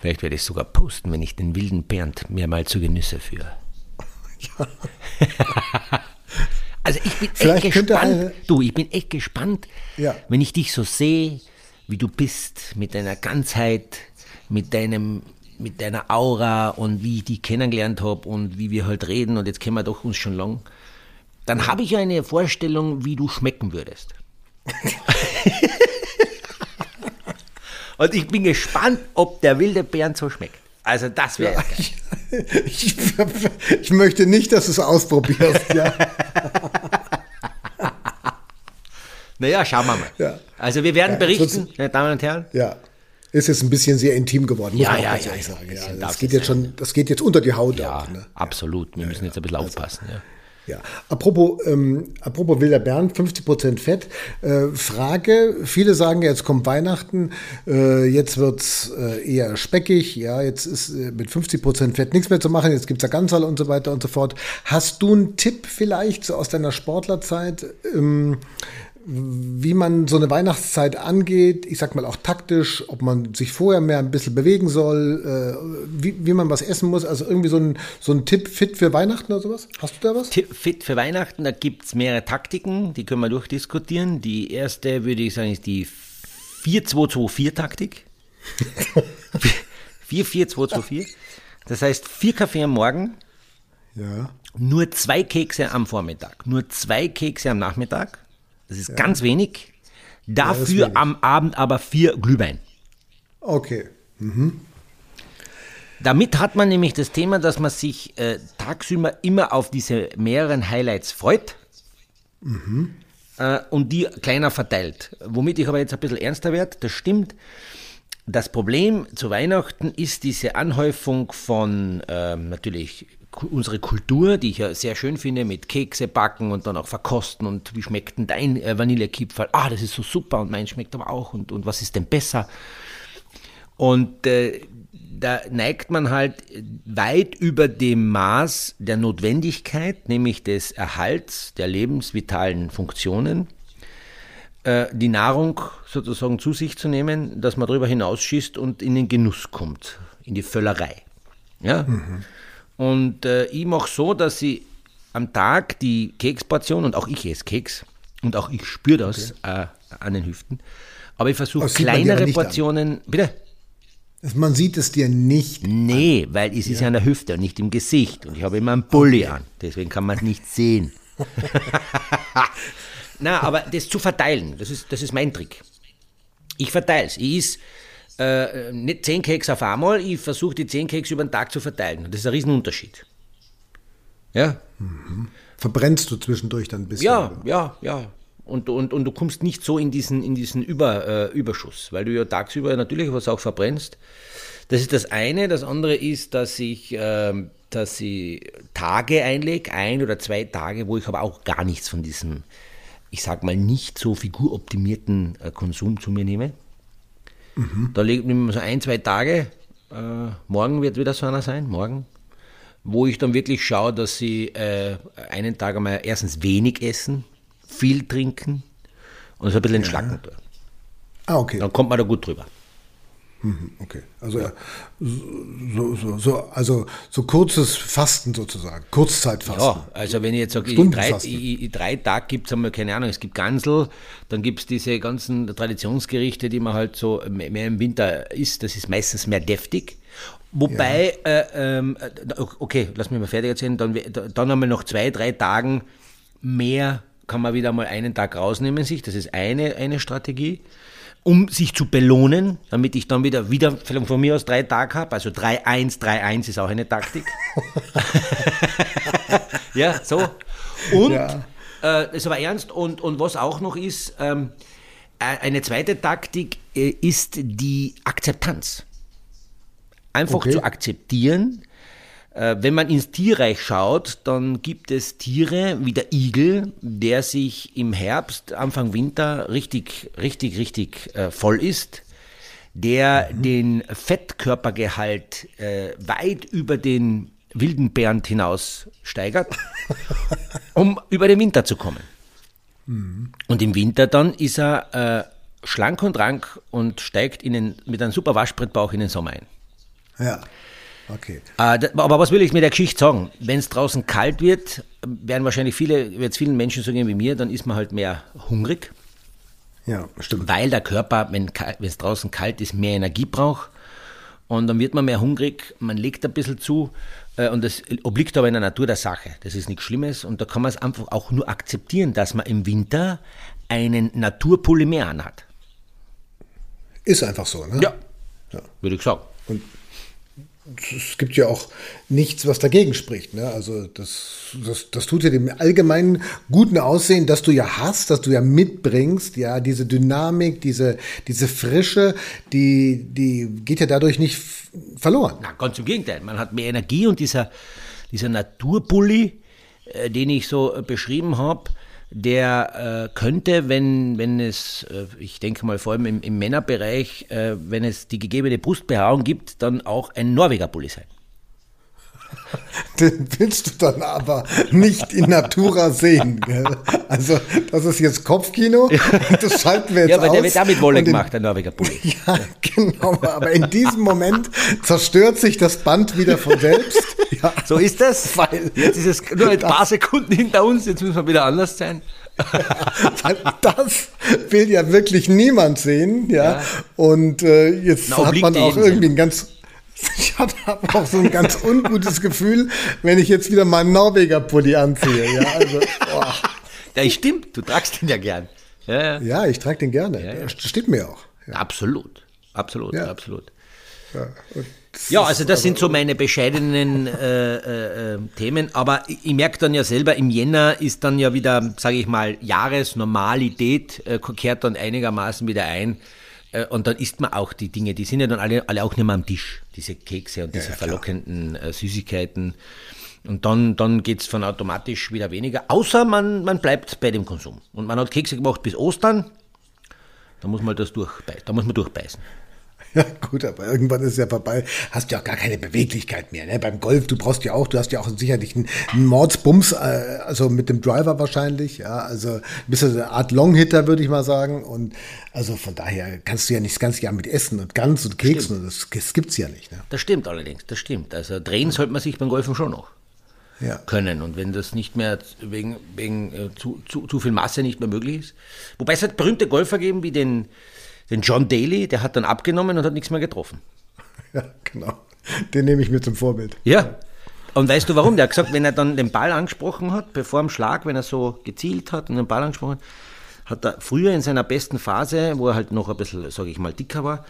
Vielleicht werde ich es sogar posten, wenn ich den wilden Bernd mir mal zu Genüsse führe. Also ich bin Vielleicht echt gespannt. Du, ich bin echt gespannt, Ja. wenn ich dich so sehe, wie du bist, mit deiner Ganzheit, mit deinem mit deiner Aura und wie ich dich kennengelernt habe und wie wir halt reden und jetzt kennen wir doch uns schon lang, dann habe ich eine Vorstellung, wie du schmecken würdest. und ich bin gespannt, ob der wilde Bernd so schmeckt. Also das wäre ja. Ich, ich, ich möchte nicht, dass du es ausprobierst. Ja. Naja, schauen wir mal. Ja. Also wir werden Ja, berichten, meine Damen und Herren. ja. Ist jetzt ein bisschen sehr intim geworden, muss Ja, man ja, auch ganz ja, ehrlich ja, sagen. das geht jetzt schon, das geht jetzt unter die Haut Ja, auch. Ne? absolut. Wir müssen jetzt ein bisschen aufpassen. Ja. Ja, apropos, ähm, apropos Wilder Bernd, 50% Fett. Äh, Frage, viele sagen, jetzt kommt Weihnachten, äh, jetzt wird's äh, eher speckig, ja, jetzt ist äh, mit 50% Fett nichts mehr zu machen, jetzt gibt's ja Ganzerl und so weiter und so fort. Hast du einen Tipp vielleicht so aus deiner Sportlerzeit, ähm, wie man so eine Weihnachtszeit angeht, ich sag mal auch taktisch, ob man sich vorher mehr ein bisschen bewegen soll, äh, wie, wie man was essen muss, also irgendwie so ein, so ein Tipp fit für Weihnachten oder sowas? Hast du da was? Tipp fit für Weihnachten, da gibt es mehrere Taktiken, die können wir durchdiskutieren. Die erste, würde ich sagen, ist die 4-2-2-4-Taktik. 4-4-2-2-4. Das heißt, vier Kaffee am Morgen, Ja. nur zwei Kekse am Vormittag, nur zwei Kekse am Nachmittag Das ist ganz wenig. Dafür wenig. am Abend aber vier Glühwein. Okay. Damit hat man nämlich das Thema, dass man sich äh, tagsüber immer auf diese mehreren Highlights freut äh, und die kleiner verteilt. Womit ich aber jetzt ein bisschen ernster werde, das stimmt. Das Problem zu Weihnachten ist diese Anhäufung von ähm, natürlich unsere Kultur, die ich ja sehr schön finde, mit Kekse backen und dann auch verkosten und wie schmeckt denn dein äh, Vanillekipferl? Ah, das ist so super und mein schmeckt aber auch und, und was ist denn besser? Und äh, da neigt man halt weit über dem Maß der Notwendigkeit, nämlich des Erhalts der lebensvitalen Funktionen, äh, die Nahrung sozusagen zu sich zu nehmen, dass man darüber hinausschießt und in den Genuss kommt, in die Völlerei. Ja? Und äh, ich mache so, dass ich am Tag die Keksportion, und auch ich esse Keks, und auch ich spüre das äh, an den Hüften, aber ich versuche kleinere nicht an. Portionen, bitte? Man sieht es dir nicht. Nee, weil es ist ja an der Hüfte und nicht im Gesicht. Und ich habe immer einen Pulli an. Deswegen kann man es nicht sehen. Na, aber das zu verteilen, das ist, das ist mein Trick. Ich verteile es. Ich is äh, nicht 10 Keks auf einmal, ich versuche die 10 Keks über den Tag zu verteilen. Das ist ein Riesenunterschied. Ja, Verbrennst du zwischendurch dann ein bisschen? ja, ja, ja. Und, und, und du kommst nicht so in diesen, in diesen Über, äh, Überschuss, weil du ja tagsüber natürlich was auch verbrennst. Das ist das eine. Das andere ist, dass ich, ähm, dass ich Tage einlege, ein oder zwei Tage, wo ich aber auch gar nichts von diesem, ich sag mal, nicht so figuroptimierten äh, Konsum zu mir nehme. Da lege ich mir so ein, zwei Tage. Äh, morgen wird wieder so einer sein, morgen wo ich dann wirklich schaue, dass sie äh, einen Tag einmal erstens wenig essen, viel trinken und so ein bisschen entschlacken tun. Ah, okay. Dann kommt man da gut drüber. Okay. Also, ja. so, so, so, also so kurzes Fasten sozusagen. Kurzzeitfasten. Ja, also wenn ich jetzt sage, drei, ich, drei Tage gibt es einmal, keine Ahnung, es gibt Gansel, dann gibt es diese ganzen Traditionsgerichte, die man halt so mehr im Winter isst, das ist meistens mehr deftig. Wobei, äh, ähm, äh, okay, lass mich mal fertig erzählen, dann, dann einmal noch zwei, drei Tagen mehr kann man wieder mal einen Tag rausnehmen sich, das ist eine, eine Strategie, um sich zu belohnen, damit ich dann wieder, wieder von mir aus drei Tage habe, also 3-1, 3-1 ist auch eine Taktik. ja, so. Und, Ja. äh, ist aber ernst, und, und was auch noch ist, ähm, äh, eine zweite Taktik äh, ist die Akzeptanz. Einfach Okay. zu akzeptieren, wenn man ins Tierreich schaut, dann gibt es Tiere wie der Igel, der sich im Herbst, Anfang Winter richtig, richtig, richtig äh, voll ist, der den Fettkörpergehalt äh, weit über den wilden Bernd hinaus steigert, um über den Winter zu kommen. Und im Winter dann ist er äh, schlank und rank und steigt in den, mit einem super Waschbrettbauch in den Sommer ein. Ja. Okay. Äh, aber was will ich mit der Geschichte sagen? Wenn es draußen kalt wird, werden wahrscheinlich viele, wird es vielen Menschen so gehen wie mir, dann ist man halt mehr hungrig, Ja, stimmt. weil der Körper, wenn es draußen kalt ist, mehr Energie braucht. Und dann wird man mehr hungrig, man legt ein bisschen zu äh, und das obliegt aber in der Natur der Sache. Das ist nichts Schlimmes und da kann man es einfach auch nur akzeptieren, dass man im Winter einen Naturpolymer anhat. Ist einfach so, ne? Ja, Ja. würde ich sagen. Es gibt ja auch nichts, was dagegen spricht. Ne? Also das, das, das tut ja dem allgemeinen guten Aussehen, das du ja hast, das du ja mitbringst, ja, diese Dynamik, diese, diese Frische, die, die geht ja dadurch nicht verloren. Na, ganz im Gegenteil. Man hat mehr Energie und dieser, dieser Naturbully, äh, den ich so äh, beschrieben habe, der äh, könnte, wenn, wenn es, äh, ich denke mal vor allem im, im Männerbereich, äh, wenn es die gegebene Brustbehaarung gibt, dann auch ein Norweger Bully sein. Den willst du dann aber nicht in Natura sehen. Gell? Also das ist jetzt Kopfkino und das schalten wir jetzt Ja, aber aus. der wird damit Wolle in- gemacht, der Norweger Bully. Ja, genau. Aber in diesem Moment zerstört sich das Band wieder von selbst. Ja, So ist das. Weil- Jetzt ist es nur ein paar Sekunden hinter uns, jetzt müssen wir wieder anders sein. weil das will ja wirklich niemand sehen. Ja. Ja. Und äh, jetzt Na, hat man auch irgendwie ein ganz. Ich habe auch so ein ganz ungutes Gefühl, wenn ich jetzt wieder meinen Norweger-Pulli anziehe. Ja, also, boah. Ja, stimmt, du tragst ihn ja gern. Ja, ja. Ja, ich trage den gerne. Ja, ja. Das Stimmt mir auch. Absolut, absolut, Ja. absolut. Ja, also das sind so meine bescheidenen äh, äh, äh, Themen. Aber ich, ich merke dann ja selber, im Jänner ist dann ja wieder, sage ich mal, Jahresnormalität, äh, kehrt dann einigermaßen wieder ein. Äh, und dann isst man auch die Dinge, die sind ja dann alle, alle auch nicht mehr am Tisch, diese Kekse und diese ja, klar. verlockenden äh, Süßigkeiten. Und dann, dann geht es von automatisch wieder weniger, außer man, man bleibt bei dem Konsum. Und man hat Kekse gemacht bis Ostern, da muss man das durchbeißen, da muss man durchbeißen. Ja, gut, aber irgendwann ist ja vorbei. Hast ja auch gar keine Beweglichkeit mehr. Ne? Beim Golf, du brauchst ja auch, du hast ja auch sicherlich einen, einen Mordsbums, äh, also mit dem Driver wahrscheinlich. Ja, also ein bisschen so eine Art Longhitter, würde ich mal sagen. Und also von daher kannst du ja nicht das ganze Jahr mit Essen und Gans und Keksen. Und das, das gibt's ja nicht. Ne? Das stimmt allerdings, das stimmt. Also drehen sollte man sich beim Golfen schon noch Ja. können. Und wenn das nicht mehr wegen, wegen äh, zu, zu, zu viel Masse nicht mehr möglich ist. Wobei es hat berühmte Golfer gegeben wie den, den John Daly, der hat dann abgenommen und hat nichts mehr getroffen. ja, genau. Den nehme ich mir zum Vorbild. Ja. Und weißt du warum? Der hat gesagt, wenn er dann den Ball angesprochen hat, bevor dem Schlag, wenn er so gezielt hat und den Ball angesprochen hat, hat er früher in seiner besten Phase, wo er halt noch ein bisschen, sage ich mal, dicker war,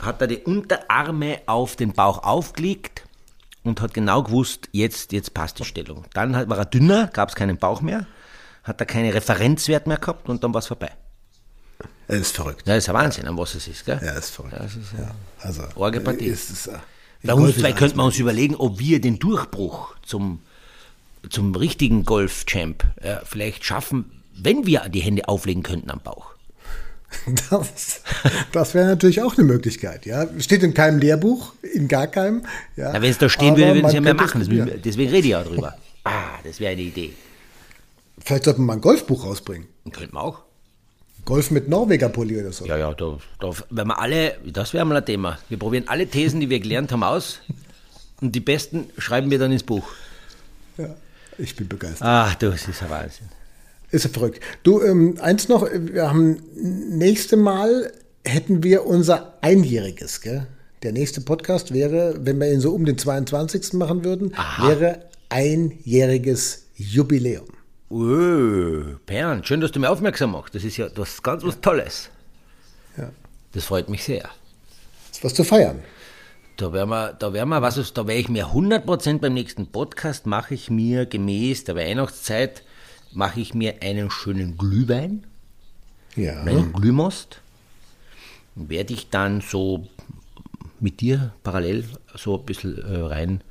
hat er die Unterarme auf den Bauch aufgelegt und hat genau gewusst, jetzt, jetzt passt die Stellung. Dann war er dünner, gab es keinen Bauch mehr, hat er keine Referenzwert mehr gehabt und dann war es vorbei. Er ist verrückt. Ja, ist ein Wahnsinn, an was es ist, gell? Er ist verrückt. Ja, ist, ja. Also, Orge Partie. Ist, äh, Bei Golf uns ist zwei alles könnten wir uns überlegen, ob wir den Durchbruch zum, zum richtigen Golf-Champ äh, vielleicht schaffen, wenn wir die Hände auflegen könnten am Bauch. Das, das wäre natürlich auch eine Möglichkeit. Ja, steht in keinem Lehrbuch, in gar keinem. Ja, wenn es da stehen würde, würden man sie ja mehr machen. Deswegen, deswegen rede ich auch drüber. Ah, das wäre eine Idee. Vielleicht sollten wir mal ein Golfbuch rausbringen. Könnten wir auch. Golf mit Norweger Pulli oder so. Ja, ja, da, da wenn wir alle, das wäre mal ein Thema. Wir probieren alle Thesen, die wir gelernt haben, aus. Und die besten schreiben wir dann ins Buch. Ja, ich bin begeistert. Ach, das ist ein Wahnsinn. Ist ja verrückt. Du, ähm, eins noch, wir haben nächste Mal hätten wir unser Einjähriges, gell? Der nächste Podcast wäre, wenn wir ihn so um den 22. machen würden, wäre einjähriges Jubiläum. Oh, Bernd, schön, dass du mir aufmerksam machst. Das ist ja das ganz was Tolles. Ja. Das freut mich sehr. ist was zu feiern. Da werden wir, da werden wir, was ist, da werde ich mir 100% beim nächsten Podcast mache ich mir gemäß der Weihnachtszeit mache ich mir einen schönen Glühwein, Ja. einen Glühmost. Und werde ich dann so mit dir parallel so ein bisschen äh, rein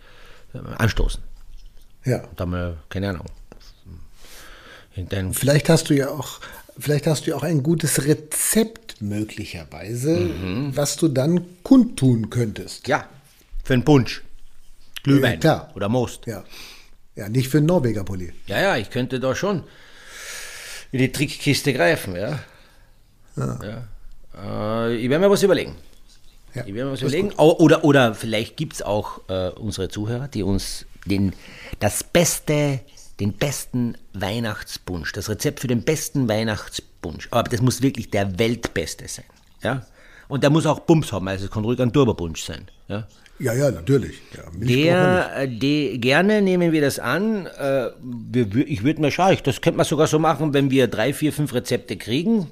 äh, anstoßen. ja. Da mal, keine Ahnung. Deinem Vielleicht hast du ja auch, vielleicht hast du ja auch ein gutes Rezept möglicherweise, Mhm. was du dann kundtun könntest. ja, für einen Punsch. Glühwein Ja, klar. oder Most. Ja. Ja, nicht für einen Norweger Pulli. Ja, ja, ich könnte da schon in die Trickkiste greifen, ja. ja. Äh, ich werde mir was überlegen. Ja, Ich werde mir was überlegen. Oder, oder vielleicht gibt es auch äh, unsere Zuhörer, die uns den, das beste, den besten Weihnachtspunsch, das Rezept für den besten Weihnachtspunsch, aber das muss wirklich der Weltbeste sein. Ja? Und der muss auch Bums haben, also es kann ruhig ein Turbopunsch sein. Ja? Ja, ja, natürlich. Ja. Der, äh, die, gerne nehmen wir das an. Äh, wir, ich würde mal schauen, das könnte man sogar so machen, wenn wir drei, vier, fünf Rezepte kriegen,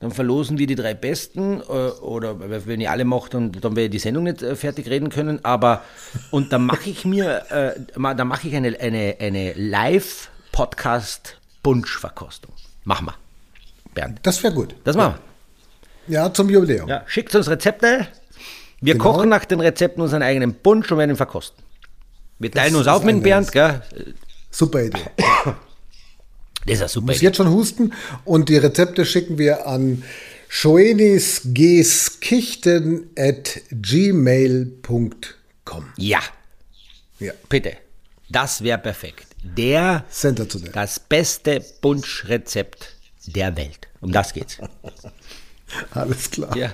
dann verlosen wir die drei besten. Äh, oder wenn ihr alle macht, dann, dann werde ich die Sendung nicht äh, fertig reden können. Aber und dann mache ich mir, äh, dann mache ich eine, eine, eine Live-Podcast-Punsch-Verkostung. Machen wir. Bernd. Das wäre gut. Das machen wir. Ja, zum Jubiläum. Ja, schickt uns Rezepte. Wir Genau. kochen nach den Rezepten unseren eigenen Punsch und werden ihn verkosten. Wir teilen Das uns auf mit Bernd, gell? Super Idee. Das ist ja super. Muss jetzt schon husten und die Rezepte schicken wir an schoenisgskichten at gmail.com. Ja, Ja, bitte. Das wäre perfekt. Der, sensationell. das beste Punschrezept der Welt. Um das geht's. Alles klar. Ja.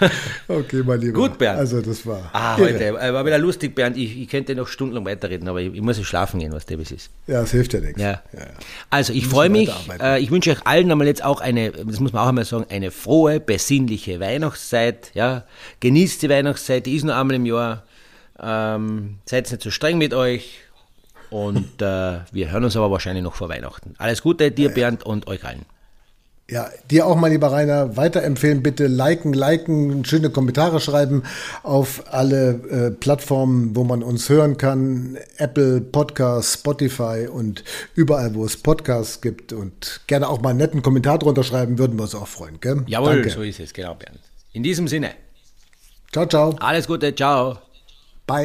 Okay, mein Lieber. Gut, Bernd. Also, das war. Ah, irre. heute äh, war wieder lustig, Bernd. Ich, ich könnte noch stundenlang weiterreden, aber ich, ich muss jetzt schlafen gehen, was der bis ist. Ja, das hilft ja nichts. Ja. Ja, ja. Also ich freue mich. Äh, ich wünsche euch allen einmal jetzt auch eine, das muss man auch einmal sagen, eine frohe, besinnliche Weihnachtszeit. Ja, genießt die Weihnachtszeit, die ist nur einmal im Jahr. Ähm, seid nicht so streng mit euch Und äh, wir hören uns aber wahrscheinlich noch vor Weihnachten. Alles Gute dir, Bernd, und euch allen. Ja, dir auch mal, lieber Rainer, weiterempfehlen bitte, liken, liken, schöne Kommentare schreiben auf alle äh, Plattformen, wo man uns hören kann. Apple Podcasts, Spotify und überall, wo es Podcasts gibt. Und gerne auch mal einen netten Kommentar drunter schreiben, würden wir uns auch freuen. Gell? Jawohl, Danke. so ist es, genau, Bernd. In diesem Sinne. Ciao, ciao. Alles Gute, ciao. Bye.